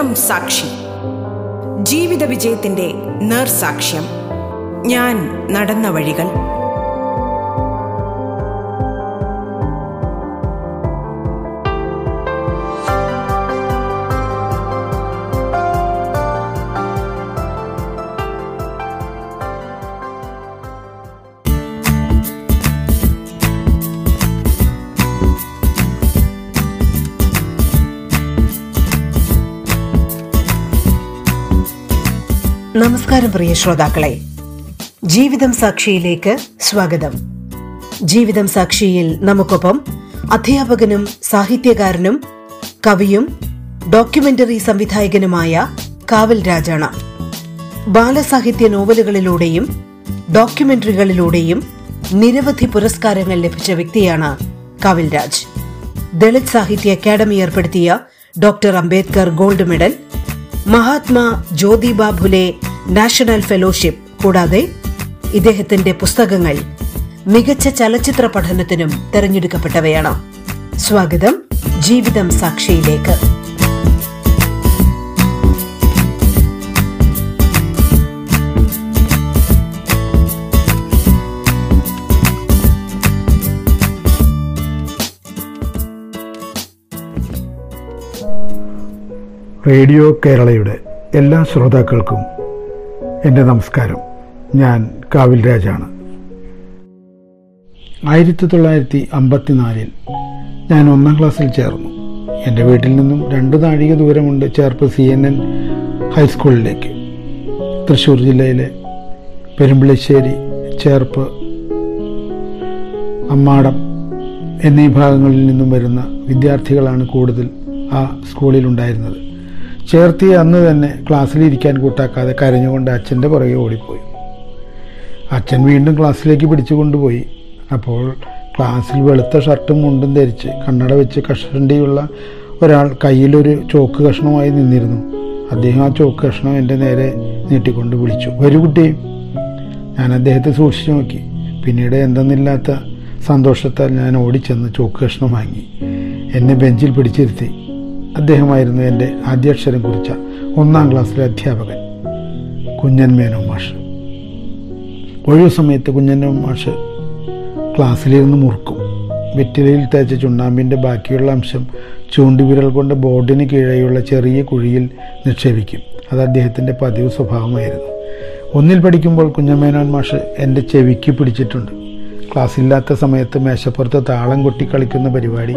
ജീവിതം സാക്ഷി. ജീവിത വിജയത്തിന്റെ നേർസാക്ഷ്യം. ഞാൻ നടന്ന വഴികൾ. നമസ്കാരം പ്രിയ ശ്രോതാക്കളെ. ജീവിതം സാക്ഷിയിലേക്ക് സ്വാഗതം. ജീവിതം സാക്ഷിയിൽ നമുക്കൊപ്പം അധ്യാപകനും സാഹിത്യകാരനും കവിയും ഡോക്യുമെന്ററി സംവിധായകനുമായ കാവൽ രാജാണ്. ബാലസാഹിത്യ നോവലുകളിലൂടെയും ഡോക്യുമെന്ററികളിലൂടെയും നിരവധി പുരസ്കാരങ്ങൾ ലഭിച്ച വ്യക്തിയാണ് കവിൽരാജ് ദളിത് സാഹിത്യ അക്കാദമി ഏർപ്പെടുത്തിയ doctor Ambedkar gold medal Mahatma Jyotiba Phule national fellowship കൂടാതെ ഇദ്ദേഹത്തിന്റെ പുസ്തകങ്ങൾ മികച്ച ചലച്ചിത്ര പഠനത്തിനും തെരഞ്ഞെടുക്കപ്പെട്ടവയാണ്. സ്വാഗതം ജീവിതം സാക്ഷിയിലേക്ക്. റേഡിയോ കേരളയുടെ എല്ലാ ശ്രോതാക്കൾക്കും എന്റെ നമസ്കാരം. ഞാൻ കാവിൽ രാജാണ്. ആയിരത്തി തൊള്ളായിരത്തി അമ്പത്തിനാലിൽ ഞാൻ ഒന്നാം ക്ലാസ്സിൽ ചേർന്നു. എന്റെ വീട്ടിൽ നിന്നും രണ്ട് നാഴിക ദൂരമുണ്ട് ചേർപ്പ് സി എൻ എൻ ഹൈസ്കൂളിലേക്ക് തൃശ്ശൂർ ജില്ലയിലെ പെരുമ്പിളിശ്ശേരി ചേർപ്പ് അമ്മാടം എന്നീ ഭാഗങ്ങളിൽ നിന്നും വരുന്ന വിദ്യാർത്ഥികളാണ് കൂടുതൽ ആ സ്കൂളിലുണ്ടായിരുന്നത്. ചേർത്തിയ അന്ന് തന്നെ ക്ലാസ്സിലിരിക്കാൻ കൂട്ടാക്കാതെ കരഞ്ഞുകൊണ്ട് അച്ഛന്റെ പുറകെ ഓടിപ്പോയി. അച്ഛൻ വീണ്ടും ക്ലാസ്സിലേക്ക് പിടിച്ചു കൊണ്ടുപോയി. അപ്പോൾ ക്ലാസ്സിൽ വെളുത്ത ഷർട്ടും മുണ്ടും ധരിച്ച് കണ്ണട വെച്ച് കഷണ്ടിയുള്ള ഒരാൾ കയ്യിലൊരു ചോക്ക് കഷ്ണമായി നിന്നിരുന്നു. അദ്ദേഹം ആ ചോക്ക് കഷ്ണം എന്റെ നേരെ നീട്ടിക്കൊണ്ട് വിളിച്ചു. ഒരു കുട്ടി. ഞാൻ അദ്ദേഹത്തെ സൂക്ഷിച്ചു നോക്കി. പിന്നീട് എന്തെന്നില്ലാത്ത സന്തോഷത്താൽ ഞാൻ ഓടിച്ചെന്ന് ചോക്ക് കഷ്ണം വാങ്ങി. എന്നെ ബെഞ്ചിൽ പിടിച്ചിരുത്തി. അദ്ദേഹമായിരുന്നു എന്റെ ആദ്യാക്ഷരം കുറിച്ച ഒന്നാം ക്ലാസ്സിലെ അധ്യാപകൻ കുഞ്ഞൻ മേനോ മാഷ്. ഒഴിവ് സമയത്ത് കുഞ്ഞൻ മാഷ് ക്ലാസ്സിലിരുന്ന് മുറുക്കും. വെറ്റിലയിൽ തേച്ച ചുണ്ണാമ്പിന്റെ ബാക്കിയുള്ള അംശം ചൂണ്ടുവിരൽ കൊണ്ട് ബോർഡിന് കീഴെയുള്ള ചെറിയ കുഴിയിൽ നിക്ഷേപിക്കും. അത് അദ്ദേഹത്തിന്റെ പതിവ് സ്വഭാവമായിരുന്നു. ഒന്നിൽ പഠിക്കുമ്പോൾ കുഞ്ഞമേനോൻ മാഷ് എന്റെ ചെവിക്ക് പിടിച്ചിട്ടുണ്ട്. ക്ലാസ്സില്ലാത്ത സമയത്ത് മേശപ്പുറത്ത് താളം കൊട്ടി കളിക്കുന്ന പരിപാടി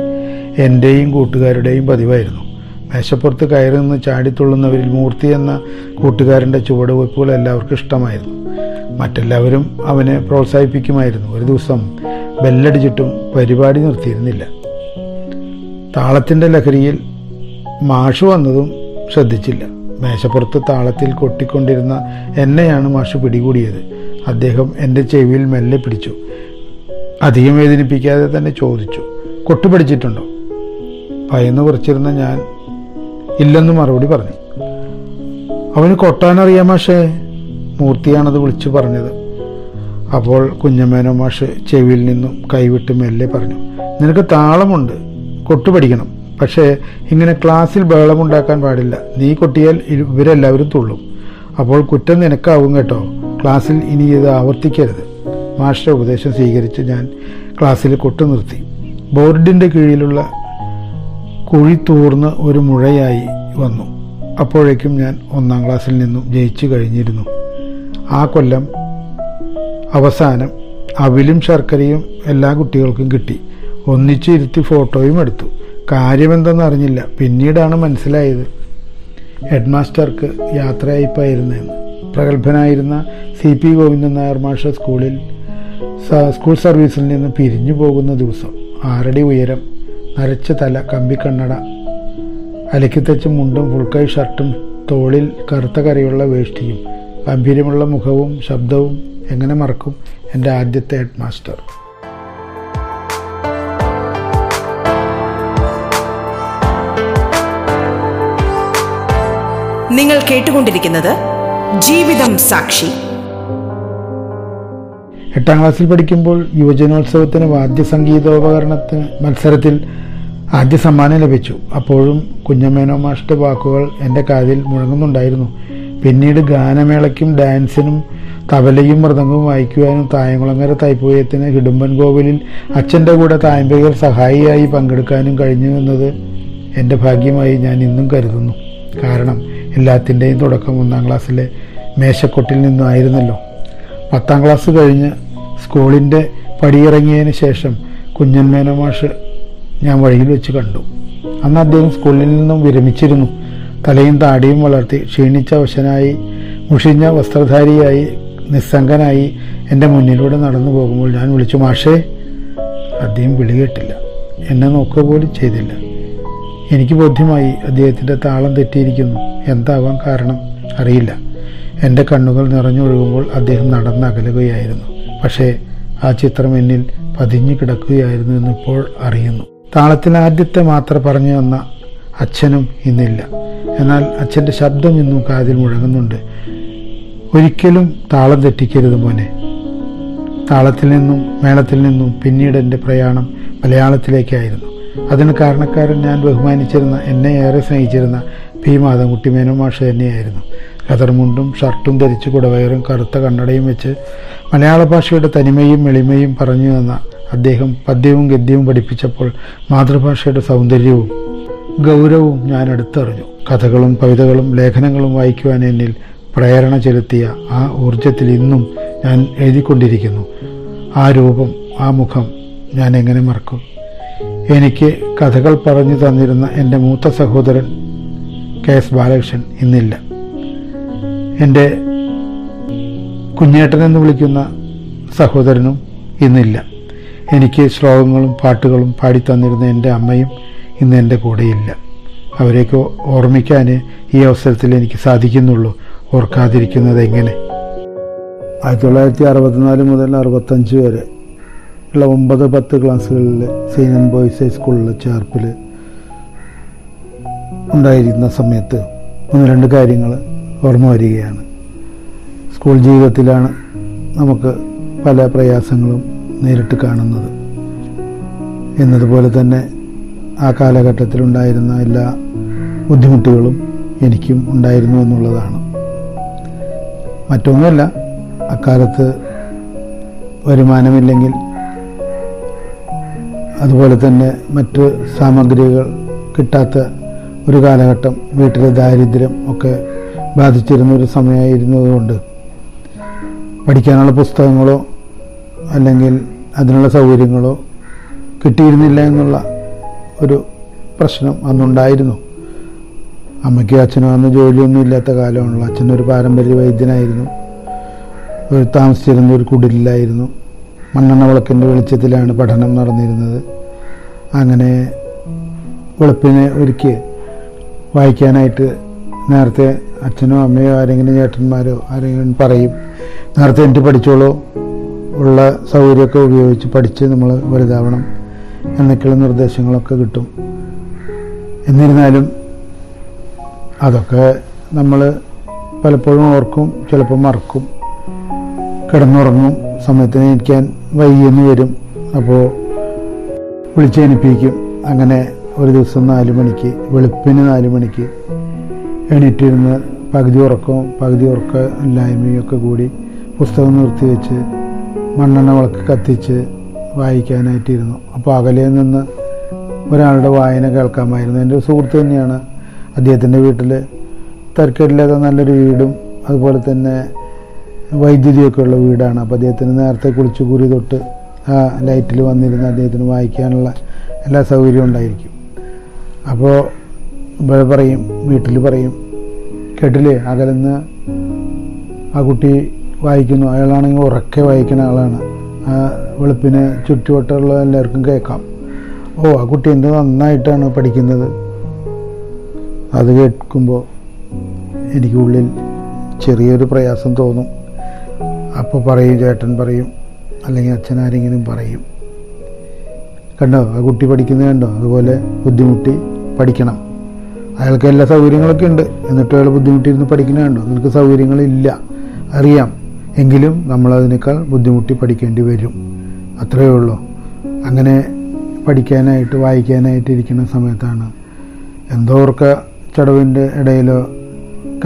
എന്റെയും കൂട്ടുകാരുടെയും പതിവായിരുന്നു. മേശപ്പുറത്ത് കയറി നിന്ന് ചാടിത്തുള്ളുന്നവരിൽ മൂർത്തി എന്ന കൂട്ടുകാരന്റെ ചുവടുവയ്പ്പുകൾ എല്ലാവർക്കും ഇഷ്ടമായിരുന്നു. മറ്റെല്ലാവരും അവനെ പ്രോത്സാഹിപ്പിക്കുമായിരുന്നു. ഒരു ദിവസം ബെല്ലടിച്ചിട്ടും പരിപാടി നിർത്തിയിരുന്നില്ല. താളത്തിന്റെ ലഹരിയിൽ മാഷ് വന്നതും ശ്രദ്ധിച്ചില്ല. മേശപ്പുറത്ത് താളത്തിൽ കൊട്ടിക്കൊണ്ടിരുന്ന എന്നെയാണ് മാഷ് പിടികൂടിയത്. അദ്ദേഹം എന്റെ ചെവിയിൽ മെല്ലെ പിടിച്ചു. അധികം വേദനിപ്പിക്കാതെ തന്നെ ചോദിച്ചു. കൊട്ടുപിടിച്ചിട്ടുണ്ടോ? ഭയന്ന് കുറച്ചിരുന്ന ഞാൻ ഇല്ലെന്ന് മറുപടി പറഞ്ഞു. അവന് കൊട്ടാനറിയാം മാഷേ മൂർത്തിയാണത് വിളിച്ചു പറഞ്ഞത്. അപ്പോൾ കുഞ്ഞമ്മേനോ മാഷ് ചെവിയിൽ നിന്നും കൈവിട്ട് മെല്ലെ പറഞ്ഞു നിനക്ക് താളമുണ്ട് കൊട്ടുപഠിക്കണം പക്ഷേ ഇങ്ങനെ ക്ലാസ്സിൽ ബഹളമുണ്ടാക്കാൻ പാടില്ല. നീ കൊട്ടിയാൽ ഇവരെല്ലാവരും തുള്ളും. അപ്പോൾ കുറ്റം നിനക്കാവും കേട്ടോ. ക്ലാസ്സിൽ ഇനി ഇത് ആവർത്തിക്കരുത്. മാസ്റ്റർ ഉപദേശം സ്വീകരിച്ച് ഞാൻ ക്ലാസ്സിൽ കൊട്ടു നിർത്തി. ബോർഡിന്റെ കീഴിലുള്ള കുഴി തൂർന്ന് ഒരു മുഴയായി വന്നു. അപ്പോഴേക്കും ഞാൻ ഒന്നാം ക്ലാസ്സിൽ നിന്നും ജയിച്ചു കഴിഞ്ഞിരുന്നു. ആ കൊല്ലം അവസാനം അവിലും ശർക്കരയും എല്ലാ കുട്ടികൾക്കും കിട്ടി. ഒന്നിച്ചു ഇരുത്തി ഫോട്ടോയും എടുത്തു. കാര്യമെന്തെന്ന് അറിഞ്ഞില്ല. പിന്നീടാണ് മനസ്സിലായത് ഹെഡ് മാസ്റ്റർക്ക് യാത്രയയപ്പായിരുന്നെന്ന്. പ്രഗത്ഭനായിരുന്ന സി പി ഗോവിന്ദൻ നായർ മാഷ സ്കൂളിൽ സ്കൂൾ സർവീസിൽ നിന്ന് പിരിഞ്ഞു പോകുന്ന ദിവസം ആറടി ഉയരം നരച്ച തല കമ്പിക്കണ്ണട അലക്കിത്തച്ച മുണ്ടും ഫുൾക്കൈ ഷർട്ടും തോളിൽ കറുത്ത കരയുള്ള വേഷ്ടിയും ഗംഭീര്യമുള്ള മുഖവും ശബ്ദവും എങ്ങനെ മറക്കും എന്റെ ആദ്യത്തെ ഹെഡ് മാസ്റ്റർ നിങ്ങൾ കേട്ടുകൊണ്ടിരിക്കുന്നത് ജീവിതം സാക്ഷി. എട്ടാം ക്ലാസ്സിൽ പഠിക്കുമ്പോൾ യുവജനോത്സവത്തിന് വാദ്യ സംഗീതോപകരണത്തിന് മത്സരത്തിൽ ആദ്യ സമ്മാനം ലഭിച്ചു. അപ്പോഴും കുഞ്ഞമ്മേനോ മാഷ്ട വാക്കുകൾ എന്റെ കാതിൽ മുഴങ്ങുന്നുണ്ടായിരുന്നു. പിന്നീട് ഗാനമേളയ്ക്കും ഡാൻസിനും തബലയും മൃദംഗവും വായിക്കുവാനും തായംകുളങ്ങര തൈപ്പൂയത്തിന് ഹിഡുമ്പൻ കോവിലിൽ അച്ഛന്റെ കൂടെ തായമ്പകർ സഹായിയായി പങ്കെടുക്കാനും കഴിഞ്ഞു എന്നത് എന്റെ ഭാഗ്യമായി ഞാൻ ഇന്നും കരുതുന്നു. കാരണം എല്ലാത്തിന്റെയും തുടക്കം ഒന്നാം ക്ലാസ്സിലെ മേശക്കൊട്ടിൽ നിന്നായിരുന്നല്ലോ. പത്താം ക്ലാസ് കഴിഞ്ഞ് സ്കൂളിന്റെ പടിയിറങ്ങിയതിന് ശേഷം കുഞ്ഞന്മേന മാഷ് ഞാൻ വഴിയിൽ വെച്ച് കണ്ടു. അന്ന് അദ്ദേഹം സ്കൂളിൽ നിന്നും വിരമിച്ചിരുന്നു. തലയും താടിയും വളർത്തി ക്ഷീണിച്ച വശനായി മുഷിഞ്ഞ വസ്ത്രധാരിയായി നിസ്സംഗനായി എന്റെ മുന്നിലൂടെ നടന്നു പോകുമ്പോൾ ഞാൻ വിളിച്ചു മാഷേ അദ്ദേഹം വിളി കേട്ടില്ല. എന്നെ നോക്കുക പോലും ചെയ്തില്ല. എനിക്ക് ബോധ്യമായി അദ്ദേഹത്തിന്റെ താളം തെറ്റിയിരിക്കുന്നു. എന്താവാൻ കാരണം? അറിയില്ല. എന്റെ കണ്ണുകൾ നിറഞ്ഞൊഴുകുമ്പോൾ അദ്ദേഹം നടന്നകലുകയായിരുന്നു. പക്ഷേ ആ ചിത്രം എന്നിൽ പതിഞ്ഞു കിടക്കുകയായിരുന്നു എന്നിപ്പോൾ അറിയുന്നു. താളത്തിൽ ആദ്യത്തെ മാത്ര പറഞ്ഞു വന്ന അച്ഛനും ഇന്നില്ല. എന്നാൽ അച്ഛന്റെ ശബ്ദം ഇന്നും കാതിൽ മുഴങ്ങുന്നുണ്ട്. ഒരിക്കലും താളം തെറ്റിക്കരുത് മോനെ. താളത്തിൽ നിന്നും മേളത്തിൽ നിന്നും പിന്നീട് എന്റെ പ്രയാണം മലയാളത്തിലേക്കായിരുന്നു. അതിന് കാരണക്കാരൻ ഞാൻ ബഹുമാനിച്ചിരുന്ന എന്നെ ഏറെ സ്നേഹിച്ചിരുന്ന പി മാധവൻകുട്ടി മേനോമാഷ മാഷ് തന്നെയായിരുന്നു. കതർമുണ്ടും ഷർട്ടും ധരിച്ച് കുടവയറും കറുത്ത കണ്ണടയും വെച്ച് മലയാള ഭാഷയുടെ തനിമയും എളിമയും പറഞ്ഞു തന്ന അദ്ദേഹം പദ്യവും ഗദ്യവും പഠിപ്പിച്ചപ്പോൾ മാതൃഭാഷയുടെ സൗന്ദര്യവും ഗൗരവവും ഞാൻ അടുത്തറിഞ്ഞു കഥകളും കവിതകളും ലേഖനങ്ങളും വായിക്കുവാൻ എന്നിൽ പ്രേരണ ചെലുത്തിയ ആ ഊർജത്തിൽ ഇന്നും ഞാൻ എഴുതിക്കൊണ്ടിരിക്കുന്നു. ആ രൂപം ആ മുഖം ഞാൻ എങ്ങനെ മറക്കും? എനിക്ക് കഥകൾ പറഞ്ഞു തന്നിരുന്ന എന്റെ മൂത്ത സഹോദരൻ കെ എസ് ബാലകൃഷ്ണൻ ഇന്നില്ല. എന്റെ കുഞ്ഞേട്ടൻ എന്ന് വിളിക്കുന്ന സഹോദരനും ഇന്നില്ല. എനിക്ക് ശ്ലോകങ്ങളും പാട്ടുകളും പാടിത്തന്നിരുന്ന എന്റെ അമ്മയും ഇന്ന് എന്റെ കൂടെയില്ല. അവരെയൊക്കെ ഓർമ്മിക്കാൻ ഈ അവസരത്തിൽ എനിക്ക് സാധിക്കുന്നുള്ളൂ. ഓർക്കാതിരിക്കുന്നത് എങ്ങനെ? ആയിരത്തി തൊള്ളായിരത്തി അറുപത്തിനാല് മുതൽ അറുപത്തഞ്ച് വരെ ഉള്ള ഒമ്പത് പത്ത് ക്ലാസ്സുകളിൽ സീനിയൻ ബോയ്സ് ഹൈസ്കൂളിൽ ചേർപ്പിൽ ഉണ്ടായിരുന്ന സമയത്ത് ഒന്ന് രണ്ട് കാര്യങ്ങൾ ഓർമ്മ വരികയാണ്. സ്കൂൾ ജീവിതത്തിലാണ് നമുക്ക് പല പ്രയാസങ്ങളും നേരിട്ട് കാണുന്നത്. എന്നതുപോലെ തന്നെ ആ കാലഘട്ടത്തിലുണ്ടായിരുന്ന എല്ലാ ബുദ്ധിമുട്ടുകളും എനിക്കും ഉണ്ടായിരുന്നു എന്നുള്ളതാണ്. മറ്റൊന്നുമല്ല അക്കാലത്ത് വരുമാനമില്ലെങ്കിൽ അതുപോലെ തന്നെ മറ്റ് സാമഗ്രികൾ കിട്ടാത്ത ഒരു കാലഘട്ടം വീട്ടിലെ ദാരിദ്ര്യം ഒക്കെ ബാധിച്ചിരുന്ന ഒരു സമയമായിരുന്നതുകൊണ്ട് പഠിക്കാനുള്ള പുസ്തകങ്ങളോ അല്ലെങ്കിൽ അതിനുള്ള സൗകര്യങ്ങളോ കിട്ടിയിരുന്നില്ല എന്നുള്ള ഒരു പ്രശ്നം അന്നുണ്ടായിരുന്നു. അമ്മയ്ക്കും അച്ഛനും അന്ന് ജോലിയൊന്നും ഇല്ലാത്ത കാലമാണല്ലോ. അച്ഛനൊരു പാരമ്പര്യ വൈദ്യനായിരുന്നു. ഒരു താമസിച്ചിരുന്ന ഒരു കുടിലായിരുന്നു മണ്ണെണ്ണ വിളക്കിന്റെ വെളിച്ചത്തിലാണ് പഠനം നടന്നിരുന്നത്. അങ്ങനെ വെളുപ്പിനെ ഒരുക്കി വായിക്കാനായിട്ട് നേരത്തെ അച്ഛനോ അമ്മയോ ആരെങ്കിലും ചേട്ടന്മാരോ ആരെങ്കിലും പറയും നേരത്തെ എനിക്ക് പഠിച്ചോളൂ ഉള്ള സൗകര്യമൊക്കെ ഉപയോഗിച്ച് പഠിച്ച് നമ്മൾ വലുതാവണം എന്നൊക്കെയുള്ള നിർദ്ദേശങ്ങളൊക്കെ കിട്ടും. എന്നിരുന്നാലും അതൊക്കെ നമ്മൾ പലപ്പോഴും ഓർക്കും ചിലപ്പോൾ മറക്കും. കിടന്നുറങ്ങും സമയത്തിന് എനിക്കാൻ വൈകിയെന്ന് വരും. അപ്പോൾ വിളിച്ചെനിപ്പിക്കും അങ്ങനെ ഒരു ദിവസം നാല് മണിക്ക് വെളുപ്പിന് നാല് മണിക്ക് എണീറ്റിരുന്ന് പകുതി ഉറക്കവും പകുതി ഉറക്ക ഇല്ലായ്മയും ഒക്കെ കൂടി പുസ്തകം നിർത്തി വെച്ച് മണ്ണെണ്ണ വിളക്ക് കത്തിച്ച് വായിക്കാനായിട്ടിരുന്നു. അപ്പോൾ അകലെ നിന്ന് ഒരാളുടെ വായന കേൾക്കാമായിരുന്നു. എന്റെ സുഹൃത്ത് തന്നെയാണ് അദ്ദേഹത്തിന്റെ വീട്ടിൽ തരക്കേടില്ലാത്ത നല്ലൊരു വീടും അതുപോലെ തന്നെ വൈദ്യുതിയൊക്കെ ഉള്ള വീടാണ്. അപ്പോൾ അദ്ദേഹത്തിന് നേരത്തെ കുളിച്ച് കുറി തൊട്ട് ആ ലൈറ്റിൽ വന്നിരുന്ന് അദ്ദേഹത്തിന് വായിക്കാനുള്ള എല്ലാ സൗകര്യവും ഉണ്ടായിരിക്കും. അപ്പോൾ ഇവിടെ പറയും വീട്ടിൽ പറയും കേട്ടില്ലേ? അകലെന്ന് ആ കുട്ടി വായിക്കുന്നു. അയാളാണെങ്കിൽ ഉറക്കെ വായിക്കുന്ന ആളാണ്. ആ വെളുപ്പിന് ചുറ്റുവട്ടമുള്ള എല്ലാവർക്കും കേൾക്കാം. ഓ ആ കുട്ടി എന്ത് നന്നായിട്ടാണ് പഠിക്കുന്നത്. അത് കേൾക്കുമ്പോൾ എനിക്കുള്ളിൽ ചെറിയൊരു പ്രയാസം തോന്നും. അപ്പോൾ പറയും ചേട്ടൻ പറയും അല്ലെങ്കിൽ അച്ഛൻ ആരെങ്കിലും പറയും. കണ്ടോ? ആ കുട്ടി പഠിക്കുന്നത് കണ്ടോ? അതുപോലെ ബുദ്ധിമുട്ടി പഠിക്കണം. അയാൾക്ക് എല്ലാ സൗകര്യങ്ങളൊക്കെ ഉണ്ട്. എന്നിട്ട് അയാൾ ബുദ്ധിമുട്ടിയിരുന്ന് പഠിക്കുന്നുണ്ടോ നിനക്ക് സൗകര്യങ്ങളില്ല. അറിയാം. എങ്കിലും നമ്മളതിനേക്കാൾ ബുദ്ധിമുട്ടി പഠിക്കേണ്ടി വരും. അത്രയേ ഉള്ളൂ. അങ്ങനെ പഠിക്കാനായിട്ട് വായിക്കാനായിട്ട് ഇരിക്കുന്ന സമയത്താണ് എന്തോർക്ക ചടവിന്റെ ഇടയിലോ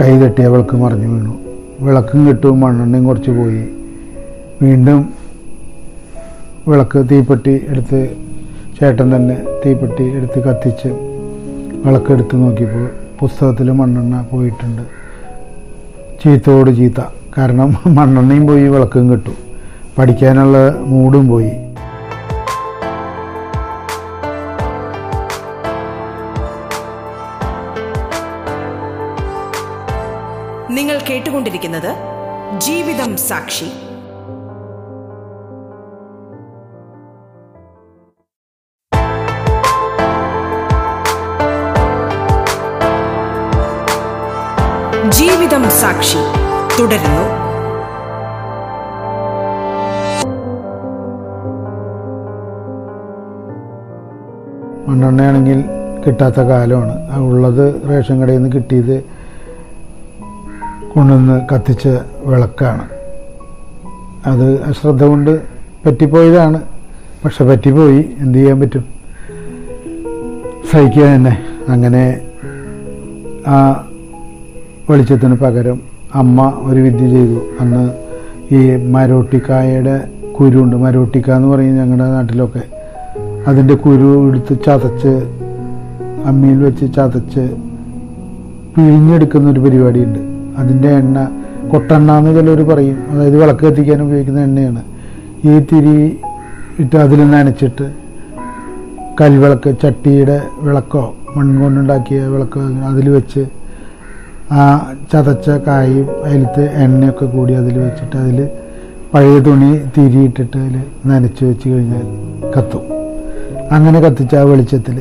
കൈ തട്ടി അവൾക്ക് മറിഞ്ഞു വീണു. വിളക്കും കിട്ടും മണ്ണെണ്ണയും കുറച്ച് പോയി. വീണ്ടും വിളക്ക് തീപ്പെട്ടി എടുത്ത് ചേട്ടൻ തന്നെ തീപ്പെട്ടി എടുത്ത് കത്തിച്ച് വിളക്കെടുത്ത് നോക്കിയപ്പോൾ പുസ്തകത്തിൽ മണ്ണെണ്ണ പോയിട്ടുണ്ട്. ചീത്തയോട് ചീത്ത. കാരണം മണ്ണെണ്ണയും പോയി വിളക്കും കിട്ടും. പഠിക്കാനുള്ള മൂടും പോയി. നിങ്ങൾ കേട്ടുകൊണ്ടിരിക്കുന്നത് ജീവിതം സാക്ഷി. ജീവിതം സാക്ഷി. തുടരുന്നു. മണ്ണെണ്ണയാണെങ്കിൽ കിട്ടാത്ത കാലമാണ്. ഉള്ളത് റേഷൻ കടയിൽ നിന്ന് കിട്ടിയത് കൊണ്ടുവന്ന് കത്തിച്ച വിളക്കാണ്. അത് അശ്രദ്ധ കൊണ്ട് പറ്റിപ്പോയതാണ്. പക്ഷെ പറ്റിപ്പോയി. എന്ത് ചെയ്യാൻ പറ്റും? സഹിക്കുക തന്നെ. അങ്ങനെ ആ വെളിച്ചത്തിന് പകരം അമ്മ ഒരു വിദ്യ ചെയ്തു. അന്ന് ഈ മരോട്ടിക്കായയുടെ കുരുണ്ട്. മരോട്ടിക്ക എന്ന് പറയും ഞങ്ങളുടെ നാട്ടിലൊക്കെ. അതിന്റെ കുരു എടുത്ത് ചതച്ച് അമ്മിയിൽ വെച്ച് ചതച്ച് പിഴിഞ്ഞെടുക്കുന്ന ഒരു പരിപാടിയുണ്ട്. അതിന്റെ എണ്ണ കൊട്ടെണ്ണ എന്ന് ചിലർ പറയും. അതായത് വിളക്ക് കത്തിക്കാൻ ഉപയോഗിക്കുന്ന എണ്ണയാണ്. ഈ തിരി ഇട്ട് അതിൽ നനച്ചിട്ട് കൽവിളക്ക് ചട്ടിയുടെ വിളക്കോ മൺകൊണ്ടുണ്ടാക്കിയ വിളക്കോ അതിൽ വെച്ച് ആ ചതച്ച കായും അതിലത്തെ എണ്ണയൊക്കെ കൂടി അതിൽ വെച്ചിട്ട് അതിൽ പഴയ തുണി തിരിയിട്ടിട്ട് അതിൽ നനച്ച് വെച്ച് കഴിഞ്ഞാൽ കത്തും. അങ്ങനെ കത്തിച്ച ആ വെളിച്ചത്തിൽ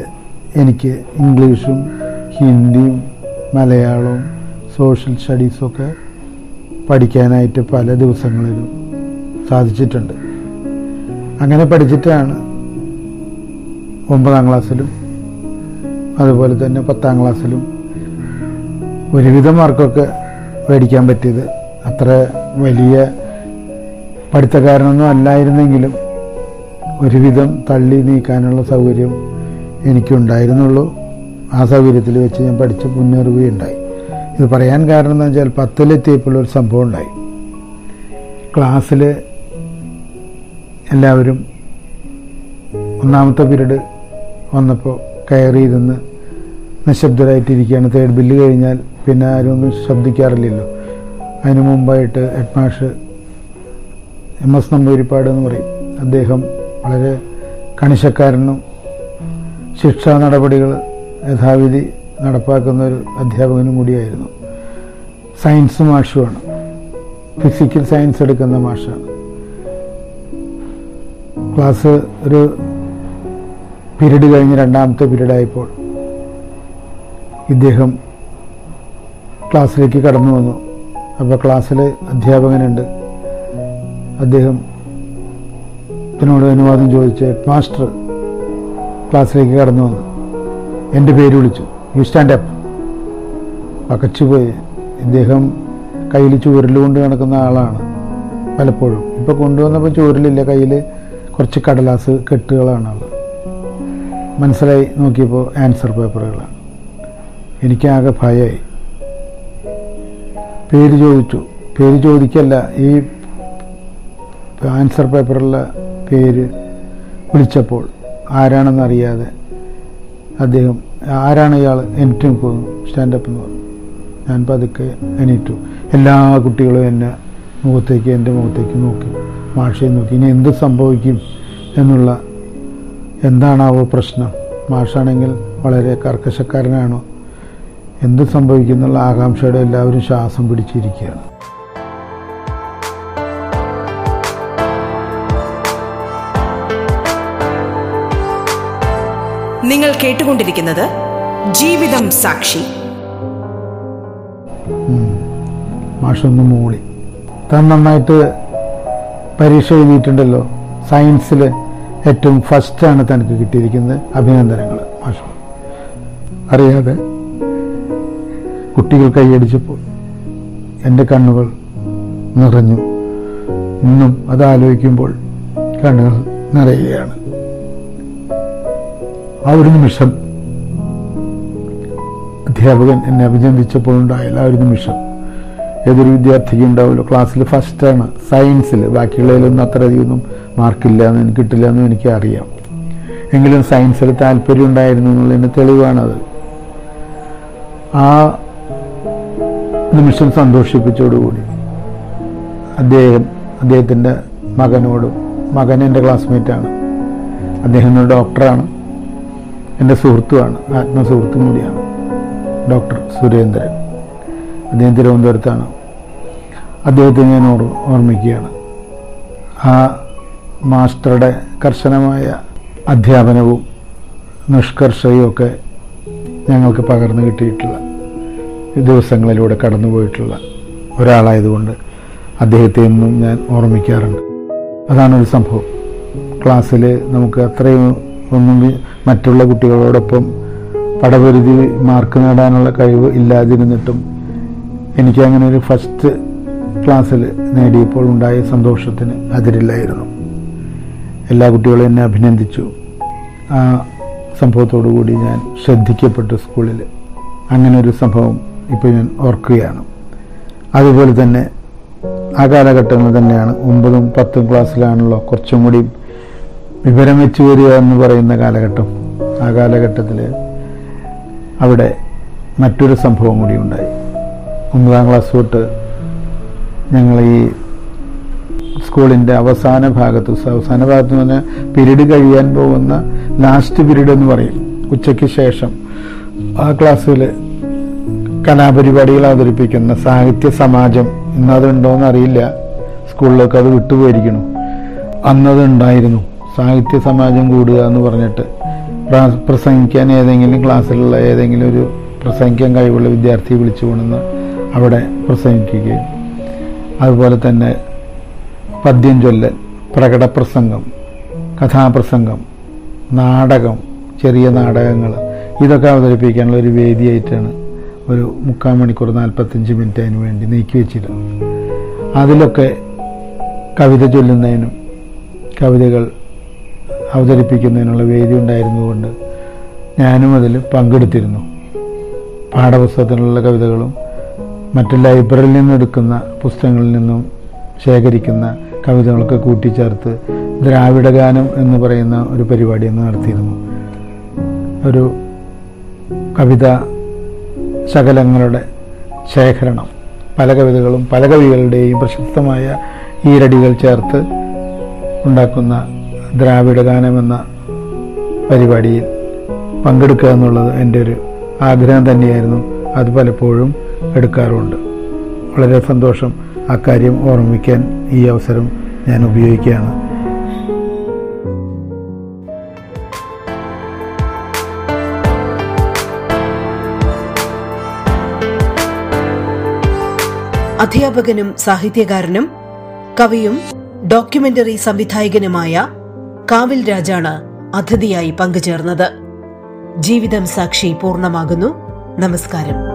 എനിക്ക് ഇംഗ്ലീഷും ഹിന്ദിയും മലയാളവും സോഷ്യൽ സ്റ്റഡീസൊക്കെ പഠിക്കാനായിട്ട് പല ദിവസങ്ങളിലും സാധിച്ചിട്ടുണ്ട്. അങ്ങനെ പഠിച്ചിട്ടാണ് ഒമ്പതാം ക്ലാസ്സിലും അതുപോലെ തന്നെ പത്താം ക്ലാസ്സിലും ഒരുവിധ മാർക്കൊക്കെ മേടിക്കാൻ പറ്റിയത്. അത്ര വലിയ പഠിത്തക്കാരനൊന്നും അല്ലായിരുന്നെങ്കിലും ഒരുവിധം തള്ളി നീക്കാനുള്ള സൗകര്യം എനിക്കുണ്ടായിരുന്നുള്ളൂ. ആ സൗകര്യത്തിൽ വെച്ച് ഞാൻ പഠിച്ച് മുന്നേറുകയുണ്ടായി. ഇത് പറയാൻ കാരണം എന്താ വെച്ചാൽ പത്തിലെത്തിയപ്പോൾ ഒരു സംഭവം ഉണ്ടായി. ക്ലാസ്സിൽ എല്ലാവരും ഒന്നാമത്തെ പീരീഡ് വന്നപ്പോൾ കയറിയിരുന്ന് നിശബ്ദരായിട്ടിരിക്കുകയാണ്. തേർഡ് ബില്ല് കഴിഞ്ഞാൽ പിന്നെ ആരും ഒന്നും ശബ്ദിക്കാറില്ലല്ലോ. അതിന് മുമ്പായിട്ട് ഹെഡ് മാഷ് എം എസ് നമ്പൂരിപ്പാട് എന്ന് പറയും. അദ്ദേഹം വളരെ കണിശക്കാരനും ശിക്ഷാ നടപടികൾ യഥാവിധി നടപ്പാക്കുന്ന ഒരു അധ്യാപകനും കൂടിയായിരുന്നു. സയൻസ് മാഷുമാണ് ഫിസിക്കൽ സയൻസ് എടുക്കുന്ന മാഷാണ്. ക്ലാസ് ഒരു പീരീഡ് കഴിഞ്ഞ് രണ്ടാമത്തെ പീരീഡായപ്പോൾ ഇദ്ദേഹം ക്ലാസ്സിലേക്ക് കടന്നു വന്നു. അപ്പോൾ ക്ലാസ്സിൽ അധ്യാപകനുണ്ട്. അദ്ദേഹം ഇതിനോട് അനുവാദം ചോദിച്ച് മാസ്റ്റർ ക്ലാസ്സിലേക്ക് കടന്നു വന്നു. എന്റെ പേര് വിളിച്ചു. യു സ്റ്റാൻഡ് അപ്പ് പകച്ചുപോയി ഇദ്ദേഹം കയ്യിൽ ചൂരൽ കൊണ്ട് നടക്കുന്ന ആളാണ് പലപ്പോഴും. ഇപ്പോൾ കൊണ്ടുവന്നപ്പോൾ ചൂരലില്ല കയ്യിൽ കുറച്ച് കടലാസ് കെട്ടുകളാണ് ആൾ മനസ്സിലായി? നോക്കിയപ്പോൾ ആൻസർ പേപ്പറുകളാണ് എനിക്കാകെ ഭയമായി പേര് ചോദിച്ചു. പേര് ചോദിക്കല്ല ഈ ആൻസർ പേപ്പറിലുള്ള പേര് വിളിച്ചപ്പോൾ ആരാണെന്നറിയാതെ അദ്ദേഹം ആരാണ് ഇയാൾ എനിക്ക് പോകുന്നു സ്റ്റാൻഡപ്പ് എന്ന് പറഞ്ഞു. ഞാൻ പതുക്കെ എണീറ്റു. എല്ലാ കുട്ടികളും എന്നെ മുഖത്തേക്ക് എന്റെ മുഖത്തേക്ക് നോക്കി മാഷയെ നോക്കി. ഇനി എന്ത് സംഭവിക്കും എന്നുള്ള എന്താണാവോ പ്രശ്നം? മാഷാണെങ്കിൽ വളരെ കർക്കശക്കാരനാണോ? എന്ത് സംഭവിക്കുന്നുള്ള ആകാംക്ഷയുടെ എല്ലാവരും ശ്വാസം പിടിച്ചിരിക്കുകയാണ്. നിങ്ങൾ കേട്ടുകൊണ്ടിരിക്കുന്നത് ജീവിതം സാക്ഷി. മാഷൊന്ന് മൂളി. താൻ നന്നായിട്ട് പരീക്ഷ എഴുതിയിട്ടുണ്ടല്ലോ. സയൻസിൽ ഏറ്റവും ഫസ്റ്റാണ് തനിക്ക് കിട്ടിയിരിക്കുന്നത് അഭിനന്ദനങ്ങൾ മാഷ. അറിയാതെ കുട്ടികൾ കൈയടിച്ചപ്പോൾ എന്റെ കണ്ണുകൾ നിറഞ്ഞു. ഇന്നും അത് ആലോചിക്കുമ്പോൾ കണ്ണുകൾ നിറയുകയാണ്. ആ ഒരു നിമിഷം അധ്യാപകൻ എന്നെ അഭിനന്ദിച്ചപ്പോൾ ഉണ്ടായാലും ആ ഒരു നിമിഷം ഏതൊരു വിദ്യാർത്ഥിക്ക് ഉണ്ടാവുമല്ലോ. ക്ലാസ്സിൽ ഫസ്റ്റാണ് സയൻസിൽ ബാക്കിയുള്ളതിലൊന്നും അത്രയധികമൊന്നും മാർക്കില്ല എന്ന് എനിക്ക് കിട്ടില്ല എന്നും എനിക്ക് അറിയാം എങ്കിലും സയൻസിൽ താല്പര്യം ഉണ്ടായിരുന്നു എന്നുള്ളതിന്റെ തെളിവാണത്. ആ നിമിഷം സന്തോഷിപ്പിച്ചോടുകൂടി. അദ്ദേഹം അദ്ദേഹത്തിന്റെ മകനോടും മകൻ എന്റെ ക്ലാസ്മേറ്റാണ് അദ്ദേഹം ഒരു ഡോക്ടറാണ് എന്റെ സുഹൃത്തുമാണ് ആത്മസുഹൃത്തും കൂടിയാണ്. ഡോക്ടർ സുരേന്ദ്രൻ. അദ്ദേഹം തിരുവനന്തപുരത്താണ്. അദ്ദേഹത്തെ ഞാൻ ഓർ ഓർമ്മിക്കുകയാണ്. ആ മാസ്റ്ററുടെ കർശനമായ അധ്യാപനവും നിഷ്കർഷയും ഒക്കെ ഞങ്ങൾക്ക് പകർന്നു കിട്ടിയിട്ടുള്ള ദിവസങ്ങളിലൂടെ കടന്നുപോയിട്ടുള്ള ഒരാളായതുകൊണ്ട് അദ്ദേഹത്തെ എന്നും ഞാൻ ഓർമ്മിക്കാറുണ്ട്. അതാണ് ഒരു സംഭവം. ക്ലാസ്സിൽ നമുക്ക് അത്രയും ഒന്നും മറ്റുള്ള കുട്ടികളോടൊപ്പം പടപരിധി മാർക്ക് നേടാനുള്ള കഴിവ് ഇല്ലാതിരുന്നിട്ടും എനിക്ക് അങ്ങനെ ഒരു ഫസ്റ്റ് ക്ലാസ്സിൽ നേടിയപ്പോൾ ഉണ്ടായ സന്തോഷത്തിന് അതിരില്ലായിരുന്നു. എല്ലാ കുട്ടികളും എന്നെ അഭിനന്ദിച്ചു. ആ സംഭവത്തോടു കൂടി ഞാൻ ശ്രദ്ധിക്കപ്പെട്ടു സ്കൂളിൽ. അങ്ങനെ ഒരു സംഭവം ഇപ്പോൾ ഞാൻ ഓർക്കുകയാണ്. അതുപോലെ തന്നെ ആ കാലഘട്ടങ്ങൾ തന്നെയാണ് ഒമ്പതും പത്തും ക്ലാസ്സിലാണല്ലോ കുറച്ചും കൂടി വിവരം വെച്ച് വരിക എന്ന് പറയുന്ന കാലഘട്ടം. ആ കാലഘട്ടത്തിൽ അവിടെ മറ്റൊരു സംഭവം കൂടി ഉണ്ടായി. ഒമ്പതാം ക്ലാസ് തൊട്ട് ഞങ്ങൾ ഈ സ്കൂളിന്റെ അവസാന ഭാഗത്ത് അവസാന ഭാഗത്ത് എന്ന് പറഞ്ഞാൽ പീരീഡ് കഴിയാൻ പോകുന്ന ലാസ്റ്റ് പീരീഡ് എന്ന് പറയും. ഉച്ചയ്ക്ക് ശേഷം ആ ക്ലാസ്സിൽ കലാപരിപാടികൾ അവതരിപ്പിക്കുന്ന സാഹിത്യ സമാജം ഇന്നതുണ്ടോയെന്ന് അറിയില്ല. സ്കൂളിലൊക്കെ അത് വിട്ടുപോയിരിക്കണം. അന്നതുണ്ടായിരുന്നു. സാഹിത്യ സമാജം കൂടുക എന്ന് പറഞ്ഞിട്ട് പ്രസംഗിക്കാൻ ഏതെങ്കിലും ക്ലാസ്സിലുള്ള ഏതെങ്കിലും ഒരു പ്രസംഗിക്കാൻ കഴിവുള്ള വിദ്യാർത്ഥിയെ വിളിച്ചു കൊണ്ടുവന്ന് അവിടെ പ്രസംഗിക്കുകയും അതുപോലെ തന്നെ പദ്യം ചൊല്ലൽ പ്രകടപ്രസംഗം കഥാപ്രസംഗം നാടകം ചെറിയ നാടകങ്ങൾ ഇതൊക്കെ അവതരിപ്പിക്കാനുള്ള ഒരു വേദിയായിട്ടാണ് ഒരു മുക്കാൽ മണിക്കൂർ നാൽപ്പത്തഞ്ച് മിനിറ്റ് അതിന് വേണ്ടി നീക്കി വെച്ചിരുന്നു. അതിലൊക്കെ കവിത ചൊല്ലുന്നതിനും കവിതകൾ അവതരിപ്പിക്കുന്നതിനുള്ള വേദി ഉണ്ടായിരുന്നുകൊണ്ട് ഞാനും അതിൽ പങ്കെടുത്തിരുന്നു. പാഠപുസ്തകത്തിലുള്ള കവിതകളും മറ്റ് ലൈബ്രറിയിൽ നിന്നെടുക്കുന്ന പുസ്തകങ്ങളിൽ നിന്നും ശേഖരിക്കുന്ന കവിതകളൊക്കെ കൂട്ടിച്ചേർത്ത് ദ്രാവിഡഗാനം എന്ന് പറയുന്ന ഒരു പരിപാടി അന്ന് നടത്തിയിരുന്നു. ഒരു കവിത ശകലങ്ങളുടെ ശേഖരണം. പല കവിതകളും പല കവികളുടെയും പ്രശസ്തമായ ഈരടികൾ ചേർത്ത് ഉണ്ടാക്കുന്ന ദ്രാവിഡഗാനം എന്ന പരിപാടിയിൽ പങ്കെടുക്കുക എന്നുള്ളത് എന്റെ ഒരു ആഗ്രഹം തന്നെയായിരുന്നു. അത് പലപ്പോഴും എടുക്കാറുമുണ്ട് വളരെ സന്തോഷം അക്കാര്യം ഓർമ്മിക്കാൻ ഈ അവസരം ഞാൻ ഉപയോഗിക്കുകയാണ്. അധ്യാപകനും സാഹിത്യകാരനും കവിയും ഡോക്യുമെന്ററി സംവിധായകനുമായ കാവിൽ രാജാണ് അതിഥിയായി പങ്കുചേർന്നത്. ജീവിതം സാക്ഷി പൂർണമാകുന്നു. നമസ്കാരം.